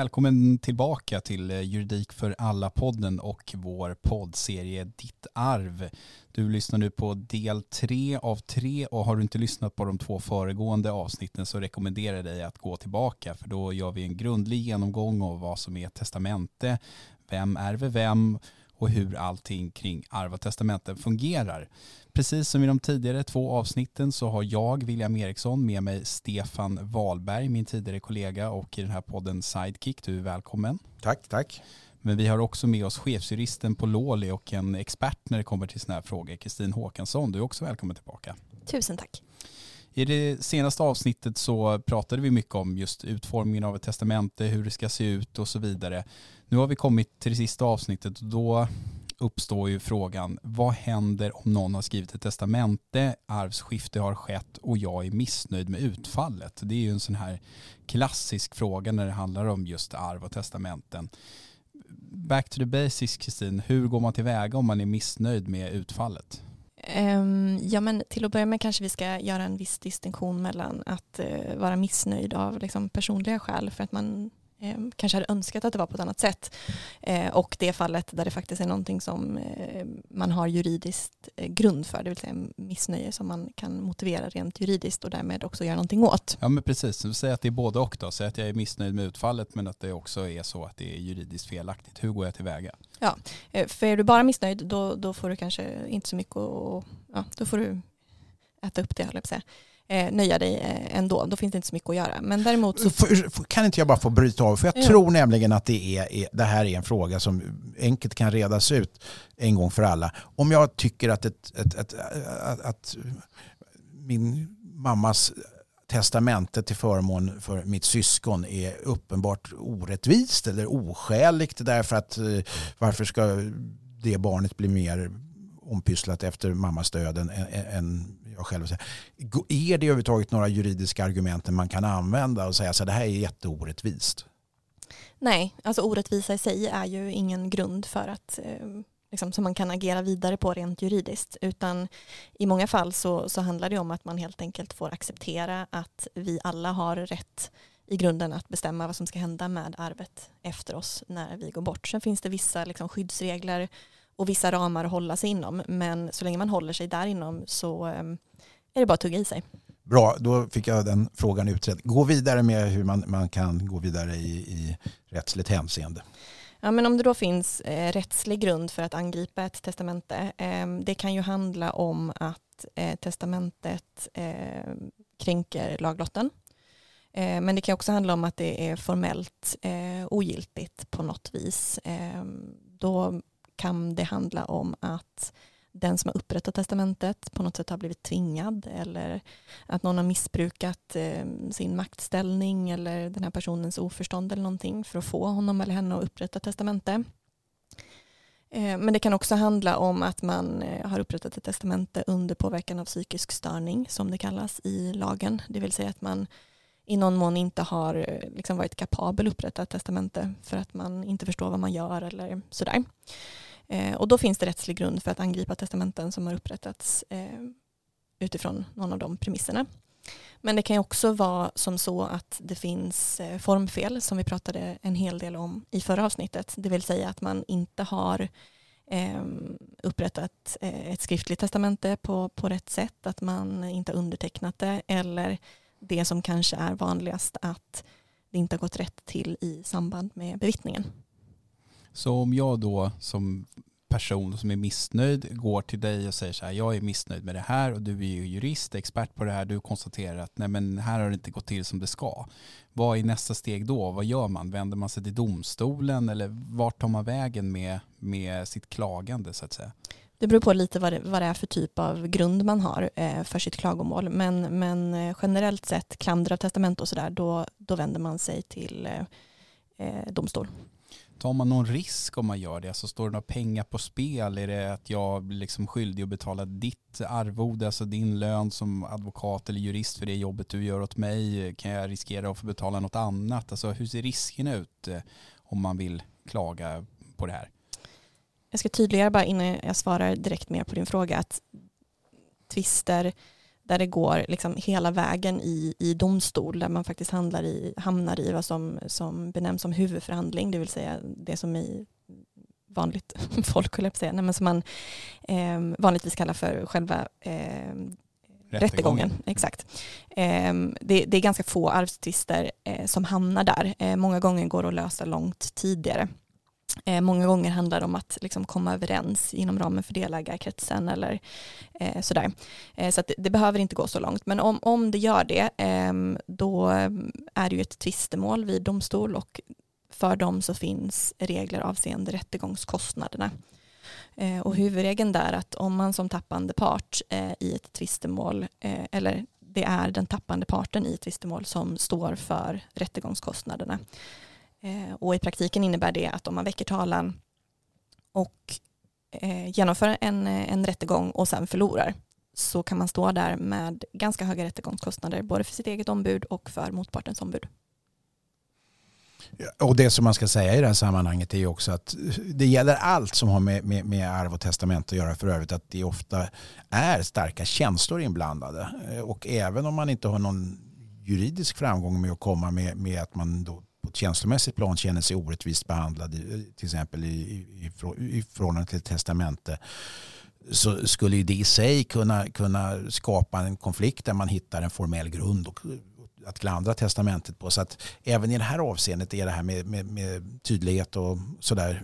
Välkommen tillbaka till eh, Juridik för alla-podden och vår poddserie Ditt arv. Du lyssnar nu på del tre av tre och har du inte lyssnat på de två föregående avsnitten så rekommenderar jag dig att gå tillbaka för då gör vi en grundlig genomgång av vad som är testamente, vem ärver vem och hur allting kring arv och testamenten fungerar. Precis som i de tidigare två avsnitten så har jag, William Eriksson, med mig Stefan Wahlberg, min tidigare kollega och i den här podden Sidekick. Du är välkommen. Tack, tack. Men vi har också med oss chefsjuristen på Låli och en expert när det kommer till sådana här frågor, Kristin Håkansson. Du är också välkommen tillbaka. Tusen tack. I det senaste avsnittet så pratade vi mycket om just utformningen av ett testamente, hur det ska se ut och så vidare. Nu har vi kommit till det sista avsnittet och då uppstår ju frågan vad händer om någon har skrivit ett testamente, arvsskifte har skett och jag är missnöjd med utfallet. Det är ju en sån här klassisk fråga när det handlar om just arv och testamenten. Back to the basics Kristin, hur går man tillväga om man är missnöjd med utfallet? Um, ja, men till att börja med kanske vi ska göra en viss distinktion mellan att uh, vara missnöjd av liksom, personliga skäl för att man eh, kanske hade önskat att det var på ett annat sätt. Eh, och det fallet där det faktiskt är någonting som eh, man har juridiskt eh, grund för, det vill säga missnöje som man kan motivera rent juridiskt och därmed också göra någonting åt. Ja men precis, säger att det är både och då, säg att jag är missnöjd med utfallet men att det också är så att det är juridiskt felaktigt. Hur går jag tillväga? Ja, eh, för är du bara missnöjd då, då får du kanske inte så mycket och ja, då får du äta upp det, höll jag på att säga eh, nöja dig eh, ändå. Då finns det inte så mycket att göra. Men däremot så... Kan inte jag bara få bryta av? För jag ja. tror nämligen att det, är, det här är en fråga som enkelt kan redas ut en gång för alla. Om jag tycker att, ett, ett, ett, att, att min mammas testamente till förmån för mitt syskon är uppenbart orättvist eller oskäligt därför att eh, varför ska det barnet bli mer ompysslat efter mammas död än, än jag själv. Är det överhuvudtaget några juridiska argument man kan använda och säga så det här är jätteorättvist? Nej, alltså orättvisa i sig är ju ingen grund för att eh, liksom, som man kan agera vidare på rent juridiskt utan i många fall så, så handlar det om att man helt enkelt får acceptera att vi alla har rätt i grunden att bestämma vad som ska hända med arvet efter oss när vi går bort. Sen finns det vissa liksom, skyddsregler och vissa ramar att hålla sig inom men så länge man håller sig där inom så eh, är det bara att tugga i sig. Bra, då fick jag den frågan utredd. Gå vidare med hur man, man kan gå vidare i, i rättsligt hänseende. Ja, men om det då finns eh, rättslig grund för att angripa ett testamente, eh, det kan ju handla om att eh, testamentet eh, kränker laglotten. Eh, men det kan också handla om att det är formellt eh, ogiltigt på något vis. då kan det handla om att den som har upprättat testamentet på något sätt har blivit tvingad eller att någon har missbrukat eh, sin maktställning eller den här personens oförstånd eller någonting för att få honom eller henne att upprätta testamente. Eh, men det kan också handla om att man eh, har upprättat ett testamente under påverkan av psykisk störning som det kallas i lagen. Det vill säga att man i någon mån inte har eh, liksom varit kapabel att upprätta ett testamente för att man inte förstår vad man gör eller sådär. Eh, Eh, och då finns det rättslig grund för att angripa testamenten som har upprättats eh, utifrån någon av de premisserna. Men det kan ju också vara som så att det finns eh, formfel som vi pratade en hel del om i förra avsnittet. Det vill säga att man inte har eh, upprättat eh, ett skriftligt testamente på, på rätt sätt, att man inte har undertecknat det eller det som kanske är vanligast att det inte har gått rätt till i samband med bevittningen. Så om jag då som person som är missnöjd går till dig och säger så här, jag är missnöjd med det här och du är ju jurist, expert på det här, du konstaterar att nej men här har det inte gått till som det ska. Vad är nästa steg då? Vad gör man? Vänder man sig till domstolen eller vart tar man vägen med, med sitt klagande så att säga? Det beror på lite vad det, vad det är för typ av grund man har eh, för sitt klagomål. Men, men eh, generellt sett, klander av testament och sådär, då, då vänder man sig till eh, eh domstol. Tar man någon risk om man gör det? Alltså står det några pengar på spel? Är det att jag blir liksom skyldig att betala ditt arvode, alltså din lön som advokat eller jurist för det jobbet du gör åt mig? Kan jag riskera att få betala något annat? Alltså hur ser riskerna ut eh, om man vill klaga på det här? Jag ska tydliggöra bara innan jag svarar direkt mer på din fråga att tvister där det går liksom hela vägen i, i domstol där man faktiskt handlar i, hamnar i vad som, som benämns som huvudförhandling, det vill säga det som i vanligt folk, höll jag säga, Nej, men som man eh, vanligtvis kallar för själva eh, rättegången. Exakt. Eh, det, det, är ganska få arvstvister eh, som hamnar där. Eh, många gånger går det att lösa långt tidigare. Eh, många gånger handlar det om att liksom komma överens inom ramen för delägarkretsen eller eh, sådär. Eh, så det, det, behöver inte gå så långt. Men om, om det gör det, ehm, då är det ju ett tvistemål vid domstol och för dem så finns regler avseende rättegångskostnaderna. Eh, och huvudregeln där att om man som tappande part eh, i ett tvistemål, eh, eller det är den tappande parten i ett tvistemål som står för rättegångskostnaderna. Eh, och i praktiken innebär det att om man väcker talan och eh, genomför en, eh, en rättegång och sen förlorar så kan man stå där med ganska höga rättegångskostnader både för sitt eget ombud och för motpartens ombud. Och det som man ska säga i det här sammanhanget är ju också att det gäller allt som har med, med, med arv och testament att göra för övrigt att det ofta är starka känslor inblandade. Och även om man inte har någon juridisk framgång med att komma med, med att man då på ett känslomässigt plan känner sig orättvist behandlad till exempel i, i, i förhållande till testamente så skulle det i sig kunna, kunna skapa en konflikt där man hittar en formell grund och att klandra testamentet på. Så att även i det här avseendet är det här med, med, med tydlighet och sådär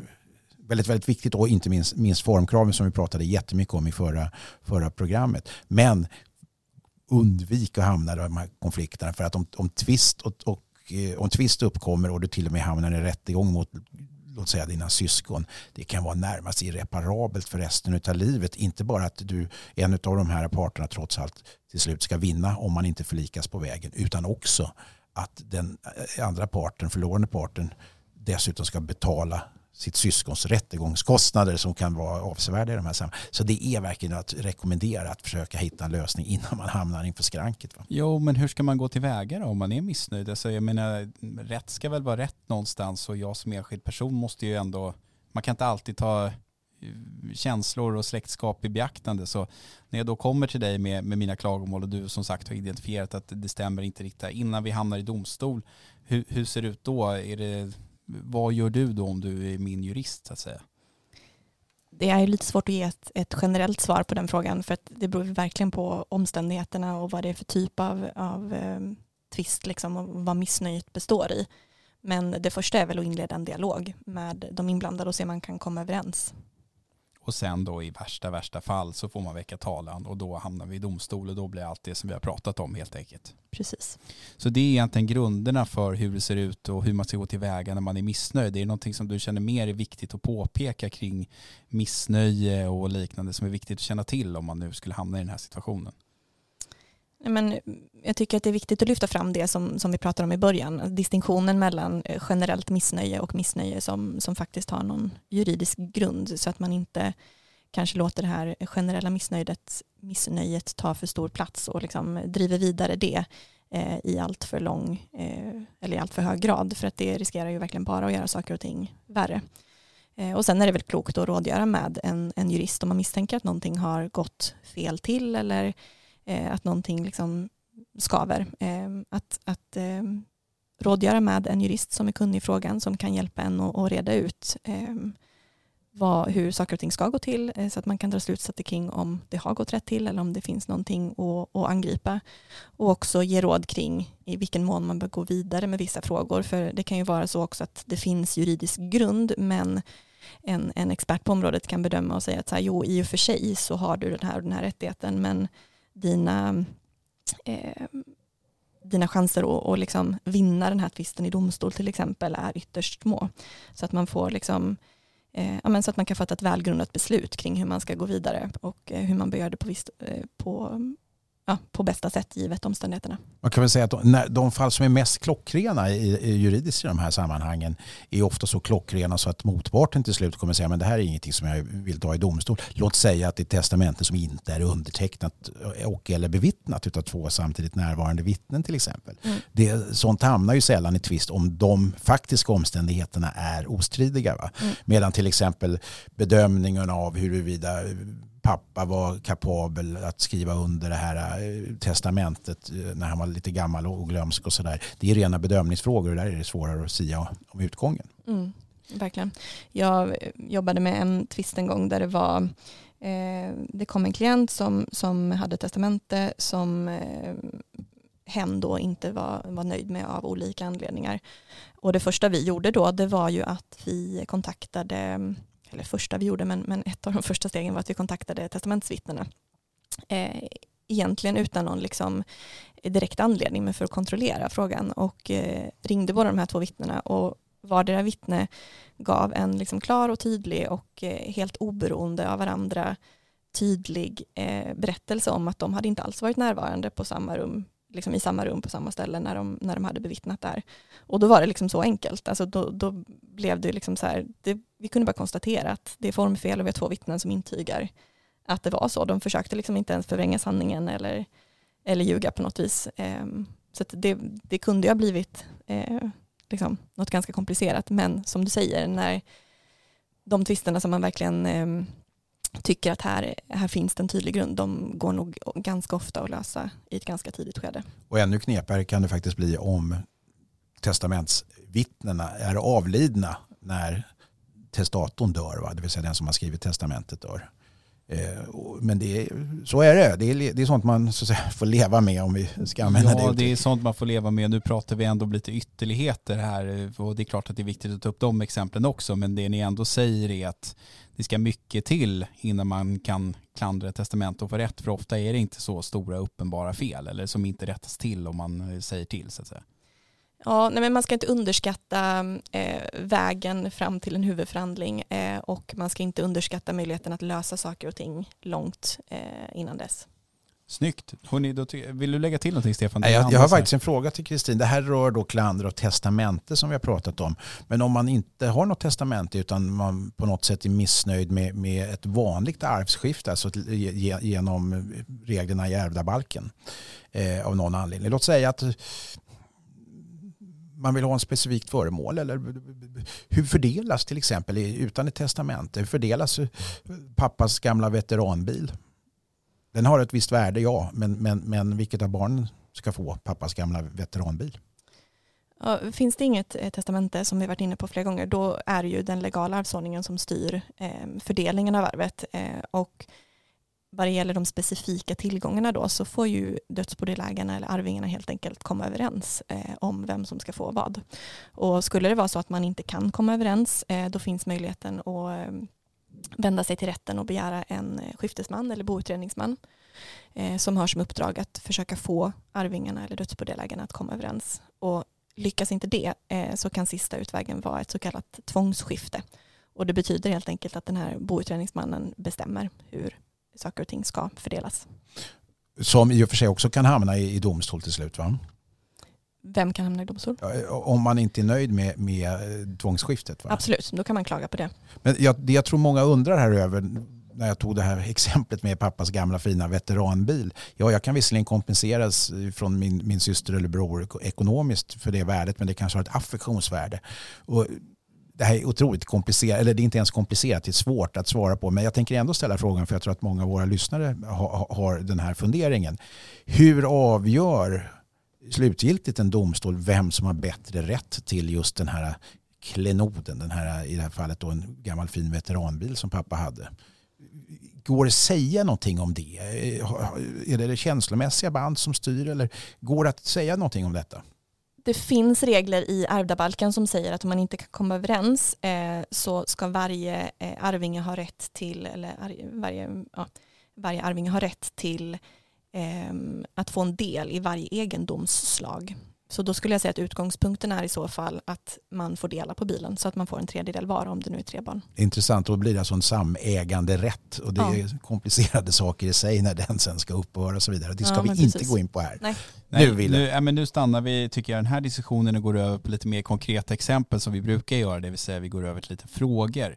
väldigt, väldigt viktigt och inte minst, minst formkraven som vi pratade jättemycket om i förra, förra programmet. Men undvik att hamna i de här konflikterna för att om, om tvist och, och om eh, tvist uppkommer och du till och med hamnar i rättegång mot låt säga dina syskon, det kan vara närmast irreparabelt för resten av livet. Inte bara att du, en av de här parterna trots allt till slut ska vinna om man inte förlikas på vägen, utan också att den eh, andra parten, förlorande parten, dessutom ska betala sitt syskons rättegångskostnader som kan vara avsevärda i de här sammanhangen. Så det är verkligen att rekommendera att försöka hitta en lösning innan man hamnar inför skranket. Va? Jo, men hur ska man gå tillväga då om man är missnöjd? Alltså, jag menar, rätt ska väl vara rätt någonstans och jag som enskild person måste ju ändå, man kan inte alltid ta eh, känslor och släktskap i beaktande. Så när jag då kommer till dig med, med mina klagomål och du som sagt har identifierat att det stämmer inte riktigt innan vi hamnar i domstol, hur, hur ser det ut då? Är det vad gör du då om du är min jurist så att säga? Det är lite svårt att ge ett, ett generellt svar på den frågan för att det beror verkligen på omständigheterna och vad det är för typ av, av eh, tvist liksom, och vad missnöjet består i. Men det första är väl att inleda en dialog med de inblandade och se om man kan komma överens. Och sen då i värsta, värsta fall så får man väcka talan och då hamnar vi i domstol och då blir allt det som vi har pratat om helt enkelt. Precis. Så det är egentligen grunderna för hur det ser ut och hur man ska gå tillväga när man är missnöjd. Det är någonting som du känner mer är viktigt att påpeka kring missnöje och liknande som är viktigt att känna till om man nu skulle hamna i den här situationen. Men jag tycker att det är viktigt att lyfta fram det som, som vi pratade om i början, distinktionen mellan eh, generellt missnöje och missnöje som, som faktiskt har någon juridisk grund så att man inte kanske låter det här generella missnöjet, missnöjet ta för stor plats och liksom driver vidare det eh, i allt för lång eh, eller i allt för hög grad för att det riskerar ju verkligen bara att göra saker och ting värre. Eh, och sen är det väl klokt att rådgöra med en, en jurist om man misstänker att någonting har gått fel till eller Eh, att någonting liksom skaver. Eh, att att eh, rådgöra med en jurist som är kunnig i frågan som kan hjälpa en att, att reda ut eh, vad, hur saker och ting ska gå till eh, så att man kan dra slutsatser kring om det har gått rätt till eller om det finns någonting att, att angripa. Och också ge råd kring i vilken mån man bör gå vidare med vissa frågor. För det kan ju vara så också att det finns juridisk grund men en, en expert på området kan bedöma och säga att så här, jo, i och för sig så har du den här och den här rättigheten men dina, eh, dina chanser att, att liksom vinna den här tvisten i domstol till exempel är ytterst små. Så att man får liksom eh, ja, så att man kan fatta ett välgrundat beslut kring hur man ska gå vidare och eh, hur man bör göra det på, visst, eh, på ja, på bästa sätt givet omständigheterna. Man kan väl säga att de, de fall som är mest klockrena i, i juridiskt i de här sammanhangen är ofta så klockrena så att motparten till slut kommer säga men det här är ingenting som jag vill ta i domstol. Låt säga att det är testamente som inte är undertecknat och eller bevittnat av två samtidigt närvarande vittnen till exempel. Mm. Det, sånt hamnar ju sällan i tvist om de faktiska omständigheterna är ostridiga. Mm. Medan till exempel bedömningen av huruvida pappa var kapabel att skriva under det här eh, testamentet eh, när han var lite gammal och glömsk och sådär. Det är rena bedömningsfrågor och där är det svårare att sia om utgången. Mm, verkligen. Jag eh, jobbade med en tvist en gång där det var eh, det kom en klient som, som hade testamente som eh, hen då inte var, var nöjd med av olika anledningar. Och det första vi gjorde då det var ju att vi kontaktade, eller första vi gjorde men, men ett av de första stegen var att vi kontaktade testamentsvittnena. Eh, egentligen utan någon liksom direkt anledning men för att kontrollera frågan och eh, ringde båda de här två vittnena och vardera vittne gav en liksom klar och tydlig och eh, helt oberoende av varandra tydlig eh, berättelse om att de hade inte alls varit närvarande på samma rum liksom i samma rum på samma ställe när de, när de hade bevittnat där. Och då var det liksom så enkelt. Alltså då, då blev det liksom så här, det, vi kunde bara konstatera att det är formfel och vi har två vittnen som intygar att det var så. De försökte liksom inte ens förvränga sanningen eller, eller ljuga på något vis. Ehm, så det, det kunde ju ha blivit eh, liksom något ganska komplicerat. Men som du säger, när de tvisterna som man verkligen ehm, tycker att här, här finns det en tydlig grund, de går nog ganska ofta att lösa i ett ganska tidigt skede. Och ännu knepigare kan det faktiskt bli om testamentsvittnena är avlidna när testatorn dör, va? det vill säga den som har skrivit testamentet dör. Eh, men det så är det. Det är, det är sånt man så säga, får leva med om vi ska använda ja, det. Ja, det är sånt man får leva med. Nu pratar vi ändå om lite ytterligheter här och det är klart att det är viktigt att ta upp de exemplen också. Men det ni ändå säger är att det ska mycket till innan man kan klandra ett testament och få rätt. För ofta är det inte så stora uppenbara fel eller som inte rättas till om man säger till så att säga. Ja, nej men man ska inte underskatta eh, vägen fram till en huvudförhandling eh, och man ska inte underskatta möjligheten att lösa saker och ting långt eh, innan dess. Snyggt. Hörrni, då vill du lägga till någonting Stefan? Nej, jag, jag har faktiskt en fråga till Kristin. Det här rör då klander och testamente som vi har pratat om. Men om man inte har något testamente utan man på något sätt är missnöjd med, med ett vanligt arvsskifte, alltså genom reglerna i ärvdabalken eh, av någon anledning. Låt säga att man vill ha en specifikt föremål eller hur fördelas till exempel utan ett testamente, hur fördelas eh, pappas gamla veteranbil? Den har ett visst värde, ja, men, men, men vilket av barnen ska få pappas gamla veteranbil? Ja, finns det inget eh, testamente som vi varit inne på flera gånger, då är det ju den legala arvsordningen som styr eh, fördelningen av arvet. Eh, och vad det gäller de specifika tillgångarna då så får ju dödsbodelägarna eller arvingarna helt enkelt komma överens eh, om vem som ska få vad. Och skulle det vara så att man inte kan komma överens eh, då finns möjligheten att eh, vända sig till rätten och begära en eh, skiftesman eller boutredningsman eh, som har som uppdrag att försöka få arvingarna eller dödsbodelägarna att komma överens. Och lyckas inte det eh, så kan sista utvägen vara ett så kallat tvångsskifte. Och det betyder helt enkelt att den här boutredningsmannen bestämmer hur saker och ting ska fördelas. Som i och för sig också kan hamna i, i domstol till slut va? Vem kan hamna i domstol? Om man inte är nöjd med, med tvångsskiftet. Va? Absolut, då kan man klaga på det. Men jag, det jag tror många undrar här över när jag tog det här exemplet med pappas gamla fina veteranbil. Ja, jag kan visserligen kompenseras från min, min syster eller bror ekonomiskt för det värdet, men det kanske har ett affektionsvärde. Och det här är otroligt komplicerat, eller det är inte ens komplicerat, det är svårt att svara på. Men jag tänker ändå ställa frågan för jag tror att många av våra lyssnare har, har den här funderingen. Hur avgör slutgiltigt en domstol vem som har bättre rätt till just den här klenoden, den här, i det här fallet då en gammal fin veteranbil som pappa hade. Går det att säga någonting om det? Eh, är det det känslomässiga band som styr eller går det att säga någonting om detta? Det finns regler i ärvdabalken som säger att om man inte kan komma överens eh, så ska varje eh, arvinge ha rätt till, eller ar, varje, ja, varje arvinge har rätt till eh, att få en del i varje egendomsslag. Så då skulle jag säga att utgångspunkten är i så fall att man får dela på bilen så att man får en tredjedel var om det nu är tre barn. Intressant, då blir det alltså en samägande rätt och det ja. är komplicerade saker i sig när den sen ska upphöra och så vidare. Det ska ja, vi inte gå in på här. Nej. Nej, nu, nu, ja, men nu stannar vi, tycker jag, den här diskussionen och går över på lite mer konkreta exempel som vi brukar göra, det vill säga vi går över till lite frågor.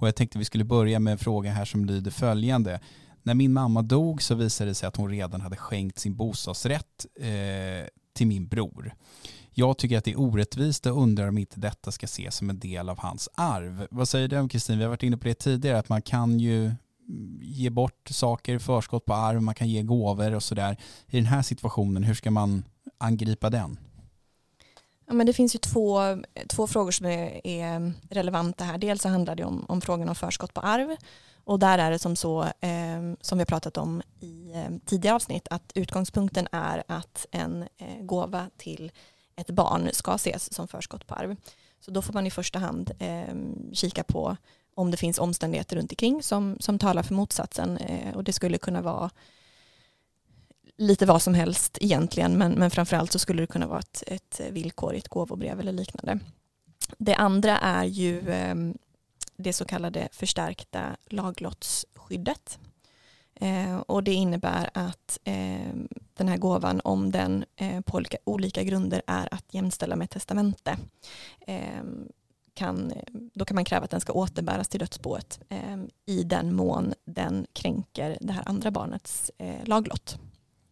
Och jag tänkte vi skulle börja med en fråga här som lyder följande. När min mamma dog så visade det sig att hon redan hade skänkt sin bostadsrätt eh, till min bror. Jag tycker att det är orättvist och undrar om inte detta ska ses som en del av hans arv. Vad säger du om Kristin? Vi har varit inne på det tidigare, att man kan ju mm, ge bort saker, förskott på arv, man kan ge gåvor och sådär. I den här situationen, hur ska man angripa den? Ja, men det finns ju två, två frågor som är, är relevanta här. Dels så handlar det om, om frågan om förskott på arv och där är det som så, eh, som vi har pratat om i eh, tidigare avsnitt, att utgångspunkten är att en eh, gåva till ett barn ska ses som förskott på arv. Så då får man i första hand eh, kika på om det finns omständigheter runt omkring som, som talar för motsatsen. Eh, och det skulle kunna vara lite vad som helst egentligen, men, men framförallt så skulle det kunna vara ett, ett villkor i ett gåvobrev eller liknande. Det andra är ju eh, det så kallade förstärkta laglottsskyddet. Eh, och det innebär att eh, den här gåvan, om den eh, på olika, olika, grunder är att jämställa med testamente, ehm, kan, då kan man kräva att den ska återbäras till dödsboet eh, i den mån den kränker det här andra barnets eh, laglott.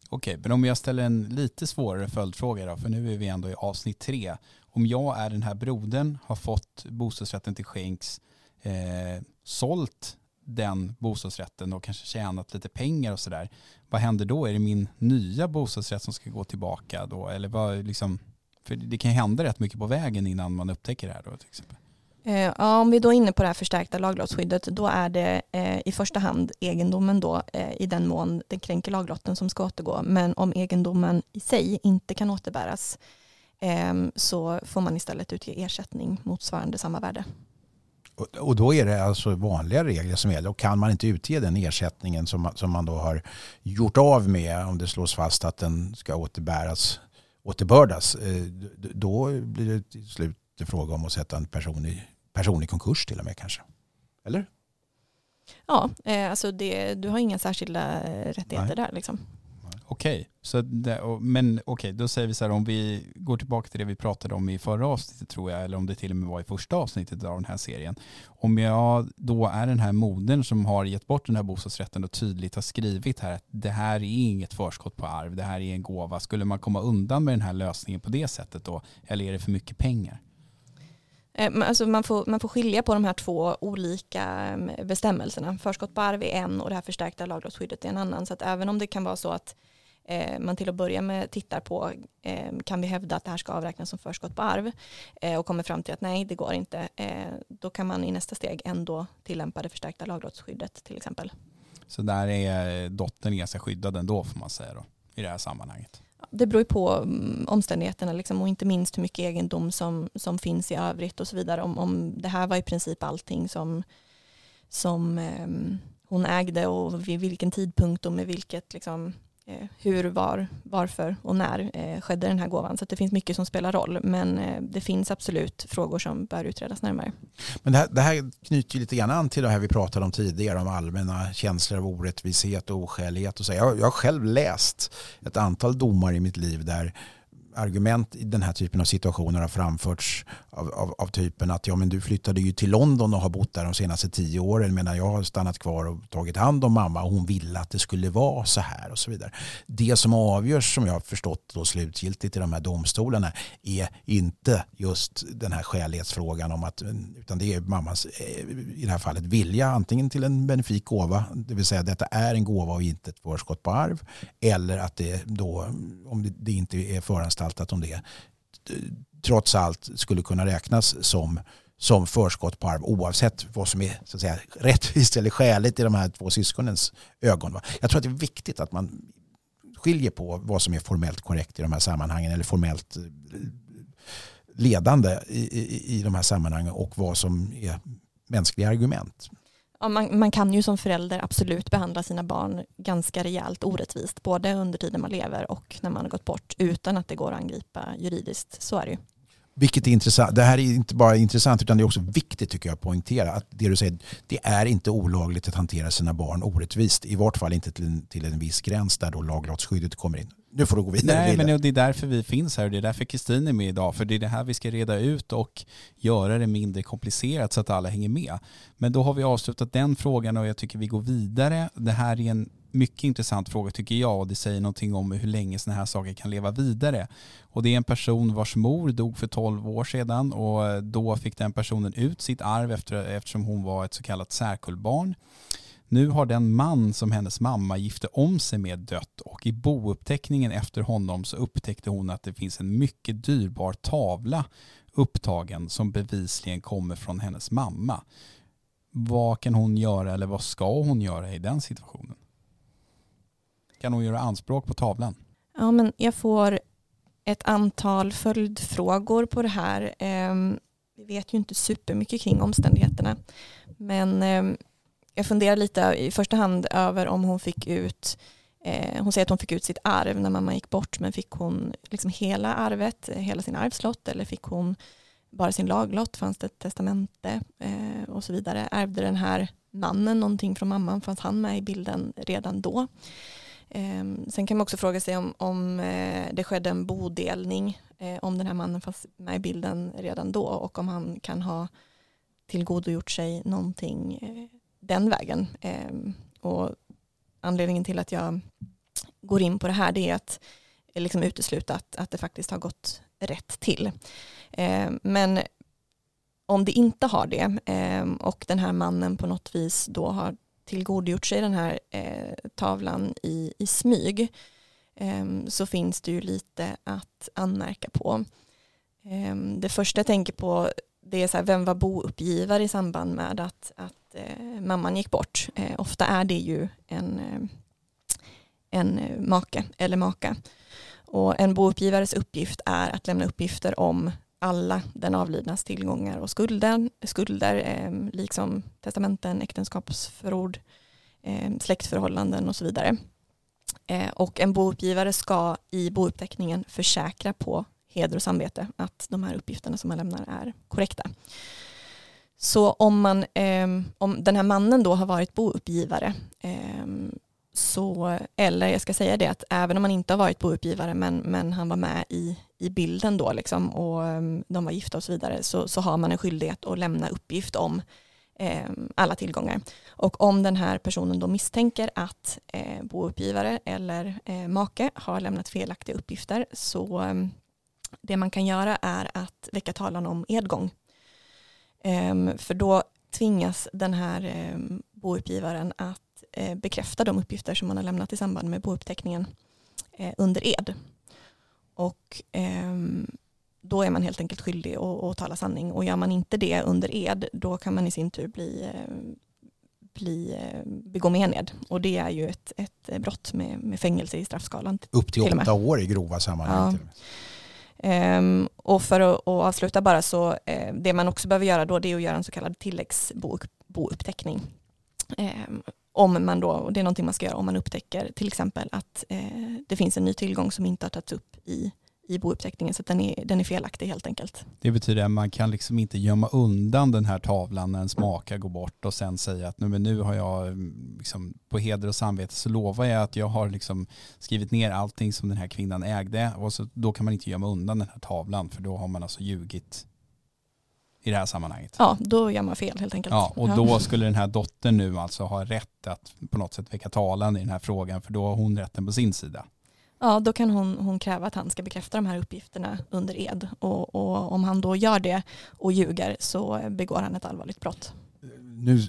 Okej, men om jag ställer en lite svårare följdfråga då, för nu är vi ändå i avsnitt tre. Om jag är den här brodern, har fått bostadsrätten till skänks, eh, sålt den bostadsrätten och kanske tjänat lite pengar och sådär. Vad händer då? Är det min nya bostadsrätt som ska gå tillbaka då? Eller vad liksom, för det kan hända rätt mycket på vägen innan man upptäcker det här då till exempel. Eh, ja, om vi då är inne på det här förstärkta laglottsskyddet då är det eh, i första hand egendomen då eh, i den mån den kränker laglotten som ska återgå. Men om egendomen i sig inte kan återbäras eh, så får man istället utge ersättning motsvarande samma värde. Och då är det alltså vanliga regler som gäller. Och kan man inte utge den ersättningen som man, som man då har gjort av med om det slås fast att den ska återbäras, återbördas, eh, då blir det till slut en fråga om att sätta en person i personlig konkurs till och med kanske. Eller? Ja, eh, alltså det, du har inga särskilda rättigheter Nej. där. Liksom. Okej, så men okej, då säger vi så här om vi går tillbaka till det vi pratade om i förra avsnittet tror jag, eller om det till och med var i första avsnittet av den här serien. Om jag då är den här modern som har gett bort den här bostadsrätten och tydligt har skrivit här att det här är inget förskott på arv, det här är en gåva. Skulle man komma undan med den här lösningen på det sättet då, eller är det för mycket pengar? Eh, alltså man, får, man får skilja på de här två olika ehm, bestämmelserna. Förskott på arv är en och det här förstärkta lagrådsskyddet är en annan. Så att även om det kan vara så att eh, man till att börja med tittar på ehm, kan vi hävda att det här ska avräknas som förskott på arv eh, och kommer fram till att nej det går inte. Då kan man i nästa steg ändå tillämpa det förstärkta lagrådsskyddet till exempel. Så där är dottern ganska skyddad ändå får man säga då i det här sammanhanget? Det beror ju på mm, omständigheterna liksom, och inte minst hur mycket egendom som, som finns i övrigt och så vidare. Om, om det här var i princip allting som, som eh, hon ägde och vid vilken tidpunkt och med vilket liksom, Eh, hur, var, varför och när eh, skedde den här gåvan. Så det finns mycket som spelar roll. Men eh, det finns absolut frågor som bör utredas närmare. Men det här, det här knyter lite grann an till det här vi pratade om tidigare om allmänna känslor av orättvishet och oskälighet. Och så. Jag, jag har själv läst ett antal domar i mitt liv där argument i den här typen av situationer har framförts av, av, av, typen att ja, men du flyttade ju till London och har bott där de senaste tio åren medan jag har stannat kvar och tagit hand om mamma och hon ville att det skulle vara så här och så vidare. Det som avgörs som jag har förstått då slutgiltigt i de här domstolarna är inte just den här skälighetsfrågan om att utan det är mammans eh, i det här fallet vilja antingen till en benefik gåva, det vill säga detta är en gåva och inte ett förskott på arv eller att det då om det inte är föranstaltat gestaltat om det trots allt skulle kunna räknas som, som förskott på arv oavsett vad som är så att säga, rättvist eller skäligt i de här två syskonens ögon. Jag tror att det är viktigt att man skiljer på vad som är formellt korrekt i de här sammanhangen eller formellt eh, ledande i, i, i de här sammanhangen och vad som är mänskliga argument. Ja, man, man, kan ju som förälder absolut behandla sina barn ganska rejält orättvist, både under tiden man lever och när man har gått bort, utan att det går att angripa juridiskt. Så är det ju. Vilket är intressant. Det här är inte bara intressant utan det är också viktigt tycker jag att poängtera att det du säger, det är inte olagligt att hantera sina barn orättvist. I vart fall inte till en, till en viss gräns där då lagbrottsskyddet kommer in. Nu får du gå vidare. Nej, men det är därför vi finns här och det är därför Kristin är med idag. För det är det här vi ska reda ut och göra det mindre komplicerat så att alla hänger med. Men då har vi avslutat den frågan och jag tycker vi går vidare. Det här är en mycket intressant fråga tycker jag och det säger någonting om hur länge sådana här saker kan leva vidare. Och det är en person vars mor dog för 12 år sedan och då fick den personen ut sitt arv efter, eftersom hon var ett så kallat särkullbarn. Nu har den man som hennes mamma gifte om sig med dött och i bouppteckningen efter honom så upptäckte hon att det finns en mycket dyrbar tavla upptagen som bevisligen kommer från hennes mamma. Vad kan hon göra eller vad ska hon göra i den situationen? Kan hon göra anspråk på tavlan? Ja, men jag får ett antal följdfrågor på det här. Ehm, vi vet ju inte supermycket kring omständigheterna. Men ehm, jag funderar lite i första hand över om hon fick ut eh, hon säger att hon fick ut sitt arv när mamma gick bort men fick hon liksom hela arvet, hela sin arvslott eller fick hon bara sin laglott, fanns det ett testamente eh, och så vidare. Ärvde den här mannen någonting från mamman, fanns han med i bilden redan då? Eh, sen kan man också fråga sig om, om eh, det skedde en bodelning, eh, om den här mannen fanns med i bilden redan då och om han kan ha tillgodogjort sig någonting eh, den vägen. Ehm, och anledningen till att jag går in på det här det är att eh, liksom utesluta att, att det faktiskt har gått rätt till. Ehm, men om det inte har det ehm, och den här mannen på något vis då har tillgodogjort sig den här eh, tavlan i, i smyg så finns det ju lite att anmärka på. Det första jag tänker på det är så här, vem var bouppgivare i samband med att, att Eh, mamman gick bort. Eh, ofta är det ju en, eh, en eh, make eller maka. Och en bouppgivares uppgift är att lämna uppgifter om alla den avlidnas tillgångar och skulder, skulder eh, liksom testamenten, äktenskapsförord, eh, släktförhållanden och så vidare. Eh, och en bouppgivare ska i bouppteckningen försäkra på heder och samvete att de här uppgifterna som man lämnar är korrekta. Så om, man, eh, om den här mannen då har varit bouppgivare eh, så, eller jag ska säga det att även om man inte har varit bouppgivare men, men han var med i, i bilden då liksom och ehm, de var gifta och så vidare så, så har man en skyldighet att lämna uppgift om eh, alla tillgångar. Och om den här personen då misstänker att eh, bouppgivare eller eh, make har lämnat felaktiga uppgifter så eh, det man kan göra är att väcka talan om edgång för då tvingas den här ehm, bouppgivaren att eh, bekräfta de uppgifter som man har lämnat i samband med bouppteckningen eh, under ed. Och ehm, då är man helt enkelt skyldig att, att tala sanning och gör man inte det under ed då kan man i sin tur bli, bli begå mened och det är ju ett, ett brott med, med fängelse i straffskalan. Upp till, till åtta år i grova sammanhang. Ja. Um, och för att, att, avsluta bara så uh, det man också behöver göra då det är att göra en så kallad tilläggsbouppteckning. Um, ehm, om man då, och det är någonting man ska göra om man upptäcker till exempel att uh, det finns en ny tillgång som inte har tagits upp i, i bouppteckningen så den är, den är felaktig helt enkelt. Det betyder att man kan liksom inte gömma undan den här tavlan när ens maka går bort och sen säga att nu, men nu har jag mm, liksom, på heder och samvete så lovar jag att jag har liksom skrivit ner allting som den här kvinnan ägde och så, då kan man inte gömma undan den här tavlan för då har man alltså ljugit i det här sammanhanget. Ja, då gör man fel helt enkelt. Ja, och då skulle den här dottern nu alltså ha rätt att på något sätt väcka talan i den här frågan för då har hon rätten på sin sida. Ja, då kan hon, hon kräva att han ska bekräfta de här uppgifterna under ed. Och, och om han då gör det och ljuger så begår han ett allvarligt brott. Nu,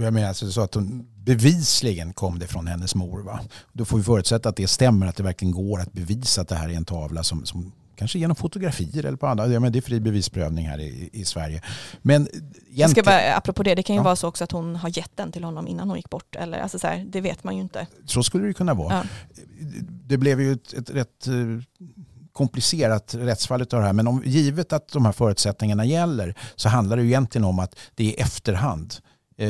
jag menar alltså så att hon bevisligen kom det från hennes mor. Va? Då får vi förutsätta att det stämmer, att det verkligen går att bevisa att det här är en tavla som, som kanske genom fotografier eller på andra. Ja, men det är fri bevisprövning här i, i Sverige. Men jag ska bara, apropå det, det kan ju ja. vara så också att hon har gett den till honom innan hon gick bort. Eller, alltså så här, det vet man ju inte. Så skulle det kunna vara. Ja. Det blev ju ett, ett rätt eh, komplicerat rättsfall av det här. Men om, givet att de här förutsättningarna gäller så handlar det ju egentligen om att det är efterhand. Eh,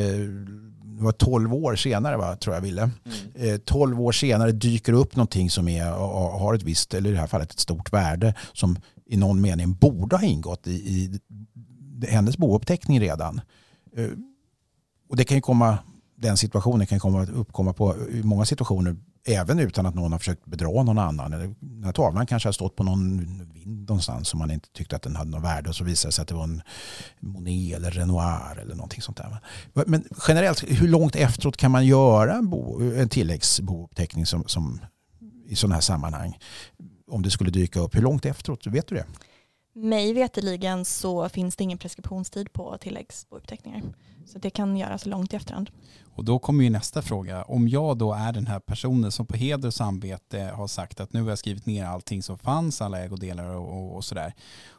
det var 12 år senare va, tror jag ville. Mm. 12 år senare dyker upp någonting som är, har ett visst, eller i det här fallet ett stort värde som i någon mening borde ha ingått i, i hennes bouppteckning redan. Och det kan ju komma, den situationen kan komma uppkomma på många situationer även utan att någon har försökt bedra någon annan. Den här tavlan kanske har stått på någon vind någonstans som man inte tyckte att den hade något värde och så visade det sig att det var en Monet eller Renoir eller någonting sånt där. Men generellt, hur långt efteråt kan man göra en, bo, en tilläggsbouppteckning som, som i sådana här sammanhang? Om det skulle dyka upp, hur långt efteråt? Vet du det? Mig veteligen så finns det ingen preskriptionstid på tilläggsbouppteckningar. Så det kan göras långt i efterhand. Och då kommer ju nästa fråga. Om jag då är den här personen som på heder och samvete har sagt att nu har jag skrivit ner allting som fanns, alla ägodelar och, och, och sådär.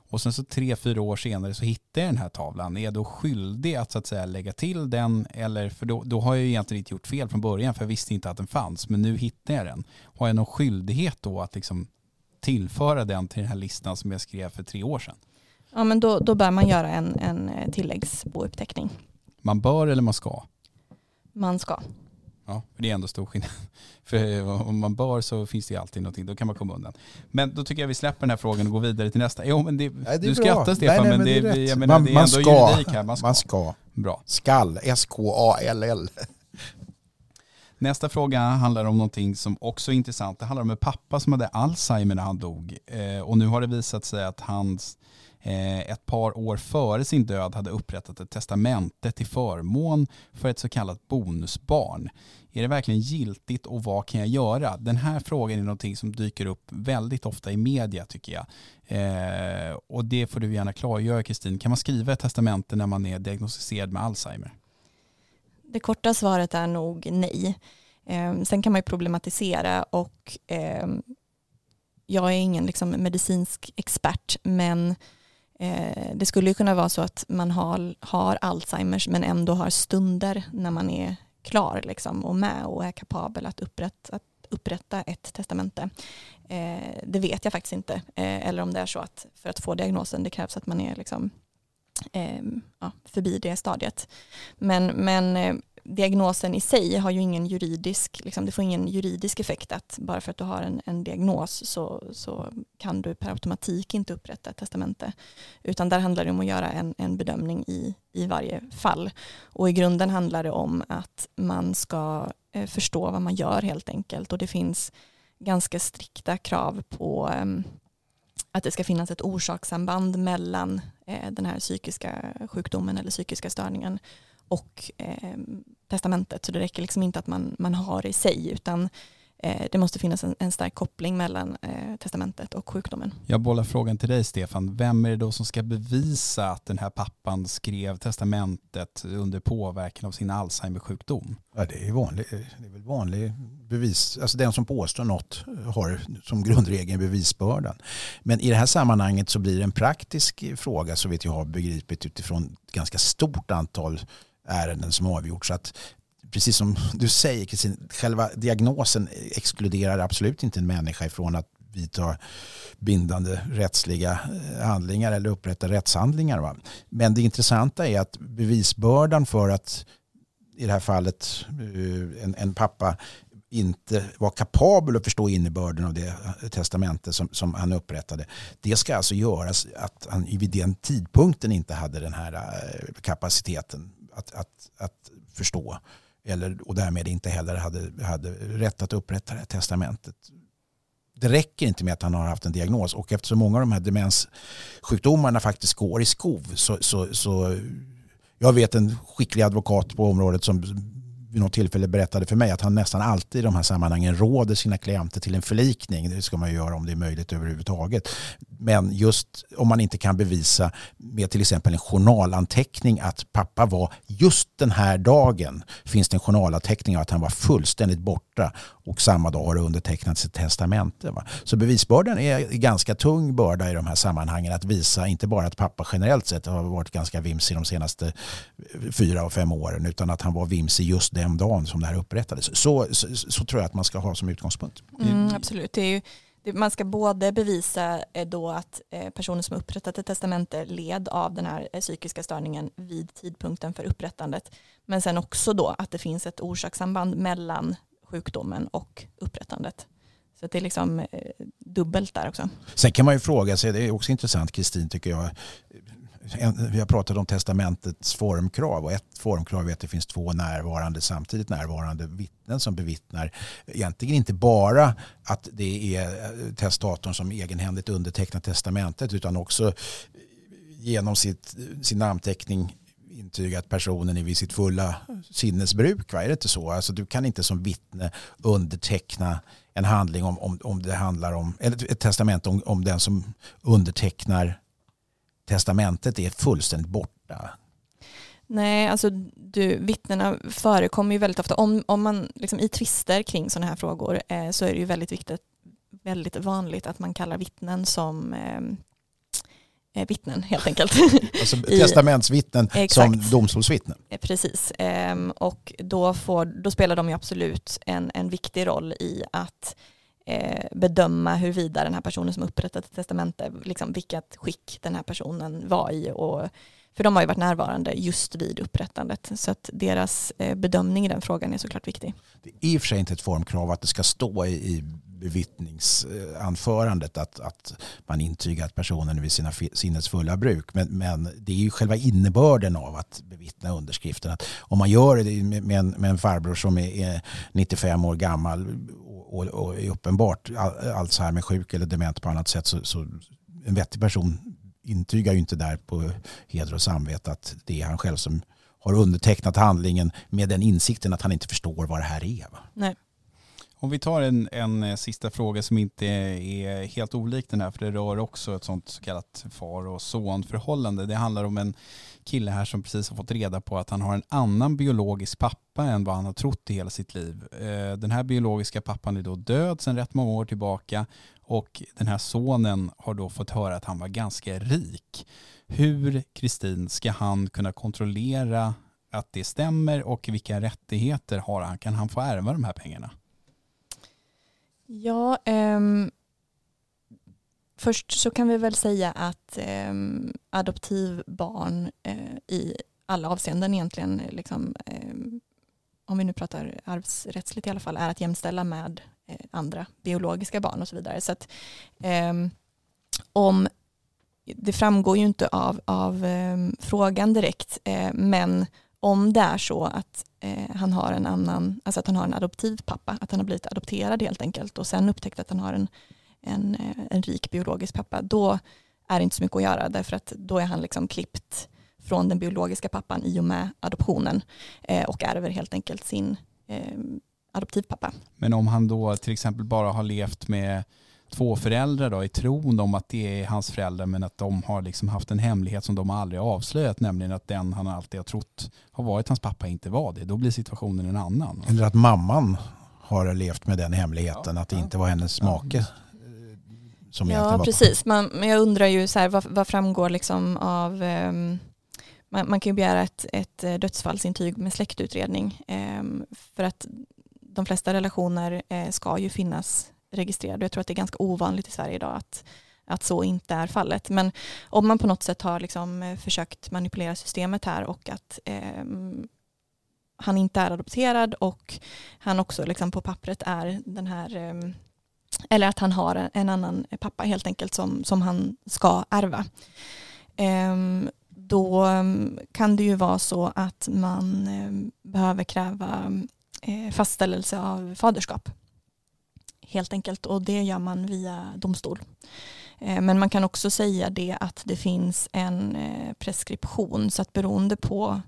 Och sen så tre, fyra år senare så hittar jag den här tavlan. Är jag då skyldig att så att säga lägga till den? Eller, för då, då har jag egentligen inte gjort fel från början för jag visste inte att den fanns. Men nu hittar jag den. Har jag någon skyldighet då att liksom tillföra den till den här listan som jag skrev för tre år sedan? Ja men då, då bör man göra en, en tilläggsbouppteckning. Man bör eller man ska? Man ska. Ja, det är ändå stor skillnad. För om man bör så finns det alltid någonting, då kan man komma undan. Men då tycker jag vi släpper den här frågan och går vidare till nästa. Jo, men det, nej, det du skrattar Stefan, nej, nej, men, det, det, är, jag menar, man, det är ändå ska, juridik här. Man ska. Man ska. Bra. Skall, S-K-A-L-L. Nästa fråga handlar om någonting som också är intressant. Det handlar om en pappa som hade Alzheimer när han dog. Eh, och nu har det visat sig att hans Eh, Eh, ett par år före sin död hade upprättat ett testamente till förmån för ett så kallat bonusbarn. Är det verkligen giltigt och vad kan jag göra? Den här frågan är någonting som dyker upp väldigt ofta i media tycker jag. Eh, och det får du gärna klargöra Kristin. Kan man skriva ett testamente när man är diagnostiserad med Alzheimer? Det korta svaret är nog nej. Eh, sen kan man ju problematisera och eh, jag är ingen liksom, medicinsk expert men Eh, Eh, det skulle kunna vara så att man har, har Alzheimers men ändå har stunder när man är klar liksom, och med och är kapabel att upprätta, att upprätta ett testamente. Eh, det vet jag faktiskt inte. Eh, eller om det är så att för att få diagnosen det krävs att man är liksom, eh, ja, förbi det stadiet. Men, men eh, diagnosen i sig har ju ingen juridisk, liksom, det får ingen juridisk effekt att bara för att du har en, en diagnos så, så kan du per automatik inte upprätta ett testamente. Utan där handlar det om att göra en, en bedömning i, i varje fall. Och i grunden handlar det om att man ska eh, förstå vad man gör helt enkelt. Och det finns ganska strikta krav på eh, att det ska finnas ett orsakssamband mellan eh, den här psykiska sjukdomen eller psykiska störningen och eh, testamentet. Så det räcker liksom inte att man, man har det i sig utan eh, det måste finnas en, en stark koppling mellan eh, testamentet och sjukdomen. Jag bollar frågan till dig Stefan. Vem är det då som ska bevisa att den här pappan skrev testamentet under påverkan av sin Alzheimer-sjukdom? Ja, det, är vanlig, det är väl vanlig bevis. Alltså den som påstår något har som grundregel bevisbördan. Men i det här sammanhanget så blir det en praktisk fråga så vet jag har begripit utifrån ett ganska stort antal ärenden som avgjorts. Att precis som du säger Kristin, själva diagnosen exkluderar absolut inte en människa ifrån att vidta bindande rättsliga eh, handlingar eller upprätta rättshandlingar. Va? Men det intressanta är att bevisbördan för att i det här fallet eh, en, en pappa inte var kapabel att förstå innebörden av det eh, testamente som, som han upprättade. Det ska alltså göras att han vid den tidpunkten inte hade den här kapaciteten att, att, att förstå. Eller, och därmed inte heller hade, hade rätt att upprätta det här testamentet. Det räcker inte med att han har haft en diagnos och eftersom många av de här demenssjukdomarna faktiskt går i skov så, så, så jag vet en skicklig advokat på området som vid något tillfälle berättade för mig att han nästan alltid i de här sammanhangen råder sina klienter till en förlikning. Det ska man ju göra om det är möjligt överhuvudtaget. Men just om man inte kan bevisa med till exempel en journalanteckning att pappa var just den här dagen finns det en journalanteckning av att han var fullständigt borta och samma dag har det undertecknats ett testamente. Va? Så bevisbördan är ganska tung börda i de här sammanhangen att visa inte bara att pappa generellt sett har varit ganska vimsig de senaste fyra och fem åren utan att han var vimsig just den dagen som det här upprättades. Så, så, så tror jag att man ska ha som utgångspunkt. Mm, absolut. Det är ju, man ska både bevisa eh, då att eh, personen som upprättat ett testamente led av den här eh, psykiska störningen vid tidpunkten för upprättandet. Men sen också då att det finns ett orsakssamband mellan sjukdomen och upprättandet. Så det är liksom dubbelt där också. Sen kan man ju fråga sig, det är också intressant Kristin tycker jag, vi har pratat om testamentets formkrav och ett formkrav är att det finns två närvarande samtidigt närvarande vittnen som bevittnar egentligen inte bara att det är eh, testatorn som egenhändigt undertecknar testamentet utan också genom sitt, sin namnteckning intygat personen är vid sitt fulla sinnesbruk. Va? Är det inte så? Alltså, du kan inte som vittne underteckna en handling om, om, om det handlar om, eller ett testament om, om den som undertecknar testamentet är fullständigt borta. Nej, alltså du, vittnena förekommer ju väldigt ofta. Om, om man liksom, i tvister kring sådana här frågor eh, så är det ju väldigt viktigt, väldigt vanligt att man kallar vittnen som eh, eh, vittnen helt enkelt. Alltså testamentsvittnen som domstolsvittnen. Eh, precis, ehm, och då, får, då spelar de ju absolut en, en viktig roll i att eh, bedöma huruvida den här personen som upprättat ett testamente, liksom vilket skick den här personen var i. Och, för de har ju varit närvarande just vid upprättandet. Så att deras eh, bedömning i den frågan är såklart viktig. Det är i och för sig inte ett formkrav att det ska stå i, i bevittningsanförandet att, att man intygar att personen är vid sina sinnesfulla bruk. Men, men det är ju själva innebörden av att bevittna underskriften. Att om man gör det med en, med en farbror som är 95 år gammal och, och är uppenbart Alzheimer-sjuk eller dement på annat sätt så, så en vettig person intygar ju inte där på heder och samvete att det är han själv som har undertecknat handlingen med den insikten att han inte förstår vad det här är. Va? Nej. Om vi tar en, en eh, sista fråga som inte är helt olik den här, för det rör också ett sånt så kallat far och sonförhållande. Det handlar om en kille här som precis har fått reda på att han har en annan biologisk pappa än vad han har trott i hela sitt liv. Eh, den här biologiska pappan är då död sedan rätt många år tillbaka och den här sonen har då fått höra att han var ganska rik. Hur, Kristin, ska han kunna kontrollera att det stämmer och vilka rättigheter har han? Kan han få ärva de här pengarna? Ja, um, först så kan vi väl säga att um, adoptivbarn uh, i alla avseenden egentligen, liksom, um, om vi nu pratar arvsrättsligt i alla fall, är att jämställa med uh, andra biologiska barn och så vidare. Så att om det framgår ju inte av, av frågan direkt, uh, men om det är så att eh, han har en annan, alltså att han har en adoptivpappa, att han har blivit adopterad helt enkelt och sen upptäckt att han har en, en, eh, en rik biologisk pappa, då är det inte så mycket att göra därför att då är han liksom klippt från den biologiska pappan i och med adoptionen eh, och ärver helt enkelt sin eh, adoptivpappa. Men om han då till exempel bara har levt med två föräldrar då, i tron om att det är hans föräldrar men att de har liksom haft en hemlighet som de aldrig avslöjat, nämligen att den han alltid har trott har varit hans pappa inte var det. Då blir situationen en annan. Eller att mamman har levt med den hemligheten, ja, att det inte var hennes make. Eh, som ja, precis. Man, men jag undrar ju så här, vad, vad framgår liksom av um, man, man, kan ju begära ett, ett eh, dödsfallsintyg med släktutredning. Um, för att de flesta relationer eh, ska ju finnas registrerad. Jag tror att det är ganska ovanligt i Sverige idag att, att så inte är fallet. Men om man på något sätt har liksom eh, försökt manipulera systemet här och att eh, han inte är adopterad och han också liksom på pappret är den här eh, eller att han har en annan pappa helt enkelt som, som han ska ärva. Ehm, då ehm, kan det ju vara så att man ehm, behöver kräva eh, fastställelse av faderskap helt enkelt och det gör man via domstol. Eh, men man kan också säga det att det finns en eh, preskription så att beroende på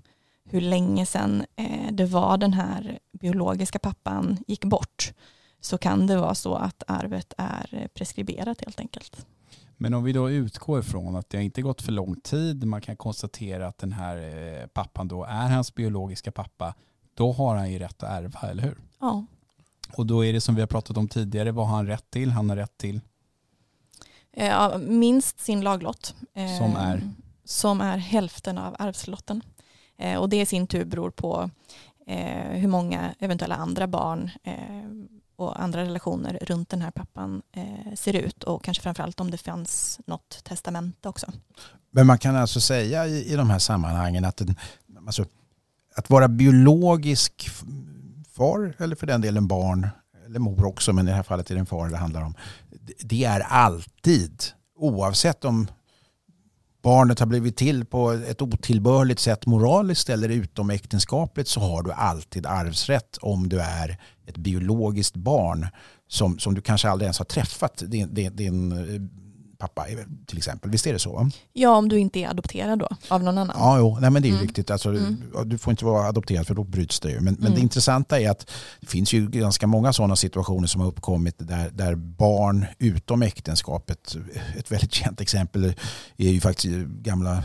hur länge sedan eh, det var den här biologiska pappan gick bort så kan det vara så att arvet är preskriberat helt enkelt. Men om vi då utgår från att det inte gått för lång tid, man kan konstatera att den här pappan då är hans biologiska pappa, då har han ju rätt att ärva, eller hur? Ja. Och då är det som vi har pratat om tidigare, vad har han rätt till? Han har rätt till? Eh, ja, minst sin laglott. Eh, som är? Som är hälften av arvslotten. Eh, och det i sin tur beror på hur många eventuella andra barn och andra relationer runt den här pappan ser ut och kanske framförallt om det fanns något testamente också. Men man kan alltså säga i, i de här sammanhangen att, den, alltså, att vara biologisk far eller för den delen barn eller mor också men i det här fallet är det en far det handlar om. Det är alltid oavsett om barnet har blivit till på ett otillbörligt sätt moraliskt eller utomäktenskapligt så har du alltid arvsrätt om du är ett biologiskt barn som, som du kanske aldrig ens har träffat din, din, din eh, pappa till exempel. Visst är det så? Ja, om du inte är adopterad då av någon annan. Ja, jo, nej, men det är ju mm. riktigt. Alltså, mm. Du får inte vara adopterad för då bryts det ju. Men, mm. men det intressanta är att det finns ju ganska många sådana situationer som har uppkommit där, där barn utom äktenskapet, ett väldigt känt exempel är ju faktiskt gamla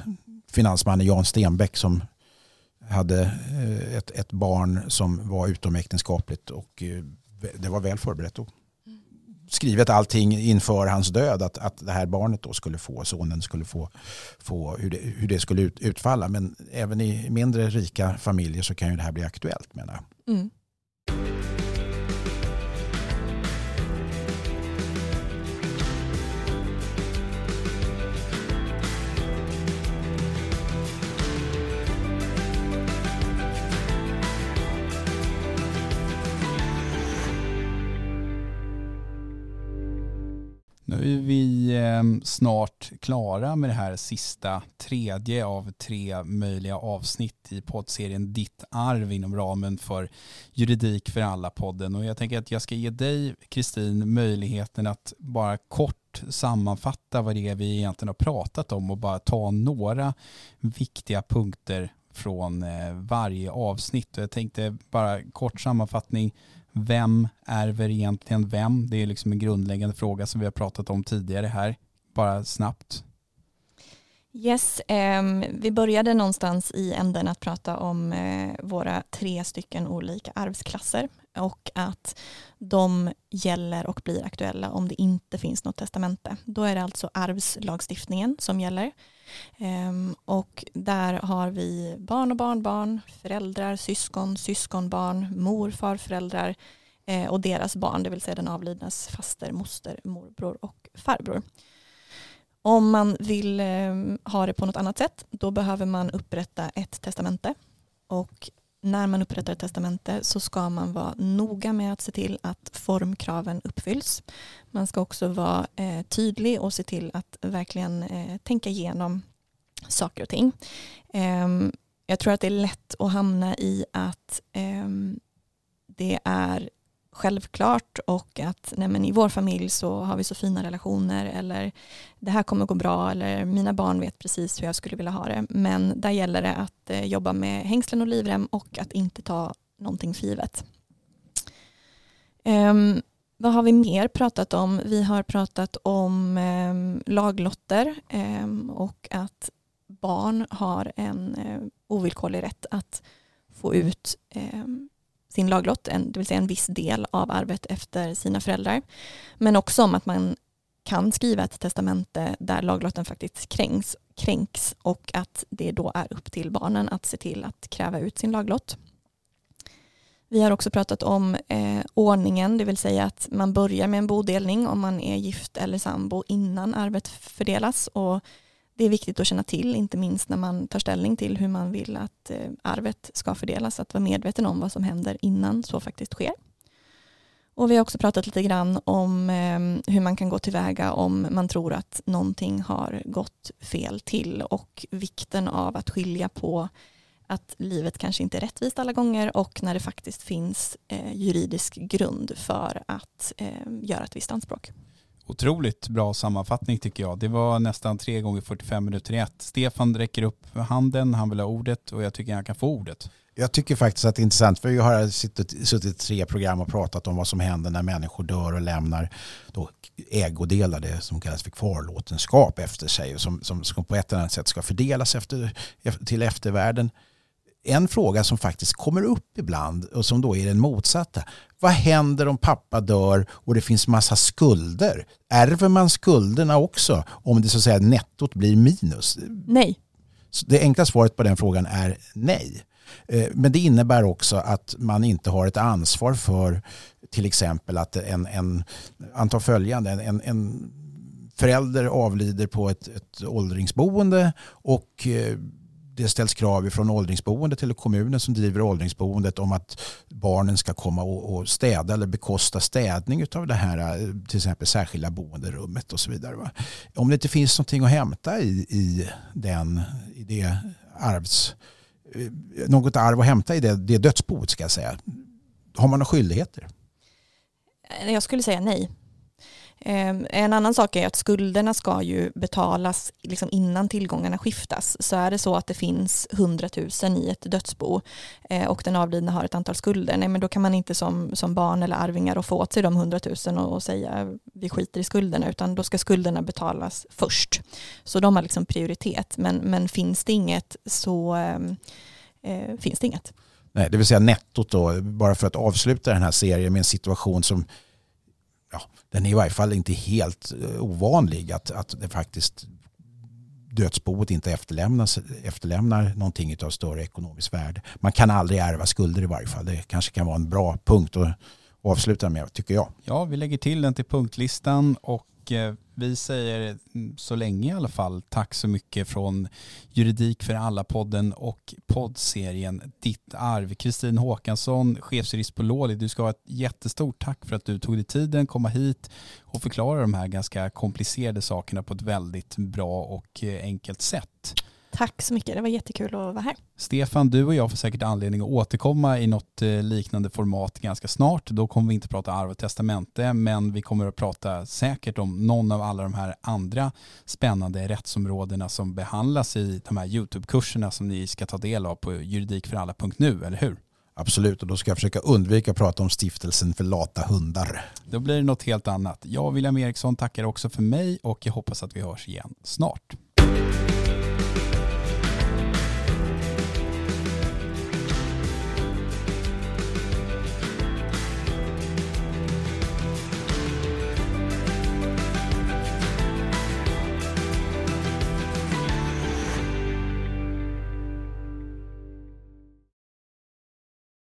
finansmannen Jan Stenbeck som hade eh, ett, ett barn som var utomäktenskapligt och eh, det var väl förberett. Då skrivit allting inför hans död att, att det här barnet då skulle få, sonen skulle få, få hur, det, hur det skulle ut, utfalla. Men även i mindre rika familjer så kan ju det här bli aktuellt menar jag. Mm. Är vi ehm, snart klara med det här sista tredje av tre möjliga avsnitt i poddserien Ditt arv inom ramen för Juridik för alla-podden. Och jag tänker att jag ska ge dig, Kristin, möjligheten att bara kort sammanfatta vad det är vi egentligen har pratat om och bara ta några viktiga punkter från eh, varje avsnitt. Och jag tänkte bara kort sammanfattning vem ärver egentligen vem? Det är liksom en grundläggande fråga som vi har pratat om tidigare här. Bara snabbt. Yes, eh, vi började någonstans i änden att prata om eh, våra tre stycken olika arvsklasser och att de gäller och blir aktuella om det inte finns något testamente. Då är det alltså arvslagstiftningen som gäller. Ehm, och där har vi barn och barnbarn, föräldrar, syskon, syskonbarn, mor, farföräldrar eh, och deras barn, det vill säga den avlidnas faster, moster, morbror och farbror. Om man vill ehm, ha det på något annat sätt, då behöver man upprätta ett testamente. Och när man upprättar ett testamente så ska man vara noga med att se till att formkraven uppfylls. Man ska också vara eh, tydlig och se till att verkligen eh, tänka igenom saker och ting. Eh, jag tror att det är lätt att hamna i att ehm, det är självklart och att nej men i vår familj så har vi så fina relationer eller det här kommer gå bra eller mina barn vet precis hur jag skulle vilja ha det. Men där gäller det att eh, jobba med hängslen och livrem och att inte ta någonting för givet. Um, vad har vi mer pratat om? Vi har pratat om um, laglotter um, och att barn har en uh, ovillkorlig rätt att få ut sin laglott, en, det vill säga en viss del av arvet efter sina föräldrar. Men också om att man kan skriva ett testamente där laglotten faktiskt kränks, kränks och att det då är upp till barnen att se till att kräva ut sin laglott. Vi har också pratat om eh, ordningen, det vill säga att man börjar med en bodelning om man är gift eller sambo innan arvet fördelas och det är viktigt att känna till, inte minst när man tar ställning till hur man vill att eh, arvet ska fördelas, att vara medveten om vad som händer innan så faktiskt sker. Och vi har också pratat lite grann om eh, hur man kan gå tillväga om man tror att någonting har gått fel till och vikten av att skilja på att livet kanske inte är rättvist alla gånger och när det faktiskt finns eh, juridisk grund för att göra ett visst anspråk. Otroligt bra sammanfattning tycker jag. Det var nästan tre gånger 45 minuter i ett. Stefan räcker upp handen, han vill ha ordet och jag tycker han kan få ordet. Jag tycker faktiskt att det är intressant för jag har suttit, suttit tre program och pratat om vad som händer när människor dör och lämnar då ägodelar, det som kallas för kvarlåtenskap efter sig och som, som, som på ett eller annat sätt ska fördelas efter, till eftervärlden en fråga som faktiskt kommer upp ibland och som då är den motsatta. Vad händer om pappa dör och det finns massa skulder? Ärver man skulderna också om det så att säga nettot blir minus? Nej. det enkla svaret på den frågan är nej. Eh, men det innebär också att man inte har ett ansvar för till exempel att en, en anta följande, en, en förälder avlider på ett, ett åldringsboende och eh, det ställs krav från åldringsboendet eller kommunen som driver åldringsboendet om att barnen ska komma och, städa eller bekosta städning av det här eh, till exempel särskilda boenderummet och så vidare. Va? Om det inte finns någonting att hämta i, i, den, i det arvs, eh, något arv att hämta i det, det dödsboet ska jag säga. Har man några skyldigheter? Eh, jag skulle säga nej. Ehm, en annan sak är att skulderna ska ju betalas liksom innan tillgångarna skiftas. Så är det så att det finns 100 000 i ett dödsbo eh, och den avlidna har ett antal skulder, nej men då kan man inte som, som barn eller arvingar få åt sig de 100 000 och säga vi skiter i skulderna, utan då ska skulderna betalas först. Så de har liksom prioritet, men, men finns det inget så ehm, eh, finns det inget. Nej, det vill säga nettot då, bara för att avsluta den här serien med en situation som den är i varje fall inte helt eh, ovanlig att, att det faktiskt dödsboet inte efterlämnas, efterlämnar någonting av större ekonomiskt värde. Man kan aldrig ärva skulder i varje fall. Det kanske kan vara en bra punkt att avsluta med, tycker jag. Ja, vi lägger till den till punktlistan och och eh, vi säger mm, så länge i alla fall tack så mycket från Juridik för alla-podden och poddserien Ditt arv. Kristin Håkansson, chefsjurist på Låli, du ska ha ett jättestort tack för att du tog dig tiden, komma hit och förklara de här ganska komplicerade sakerna på ett väldigt bra och eh, enkelt sätt. Tack så mycket, det var jättekul att vara här. Stefan, du och jag får säkert anledning att återkomma i något eh, liknande format ganska snart. Då kommer vi inte prata arv och testamente, men vi kommer att prata säkert om någon av alla de här andra spännande rättsområdena som behandlas i de här YouTube-kurserna som ni ska ta del av på juridikföralla.nu, eller hur? Absolut, och då ska jag försöka undvika att prata om stiftelsen för lata hundar. Då blir det något helt annat. Jag, William Eriksson, tackar också för mig och jag hoppas att vi hörs igen snart.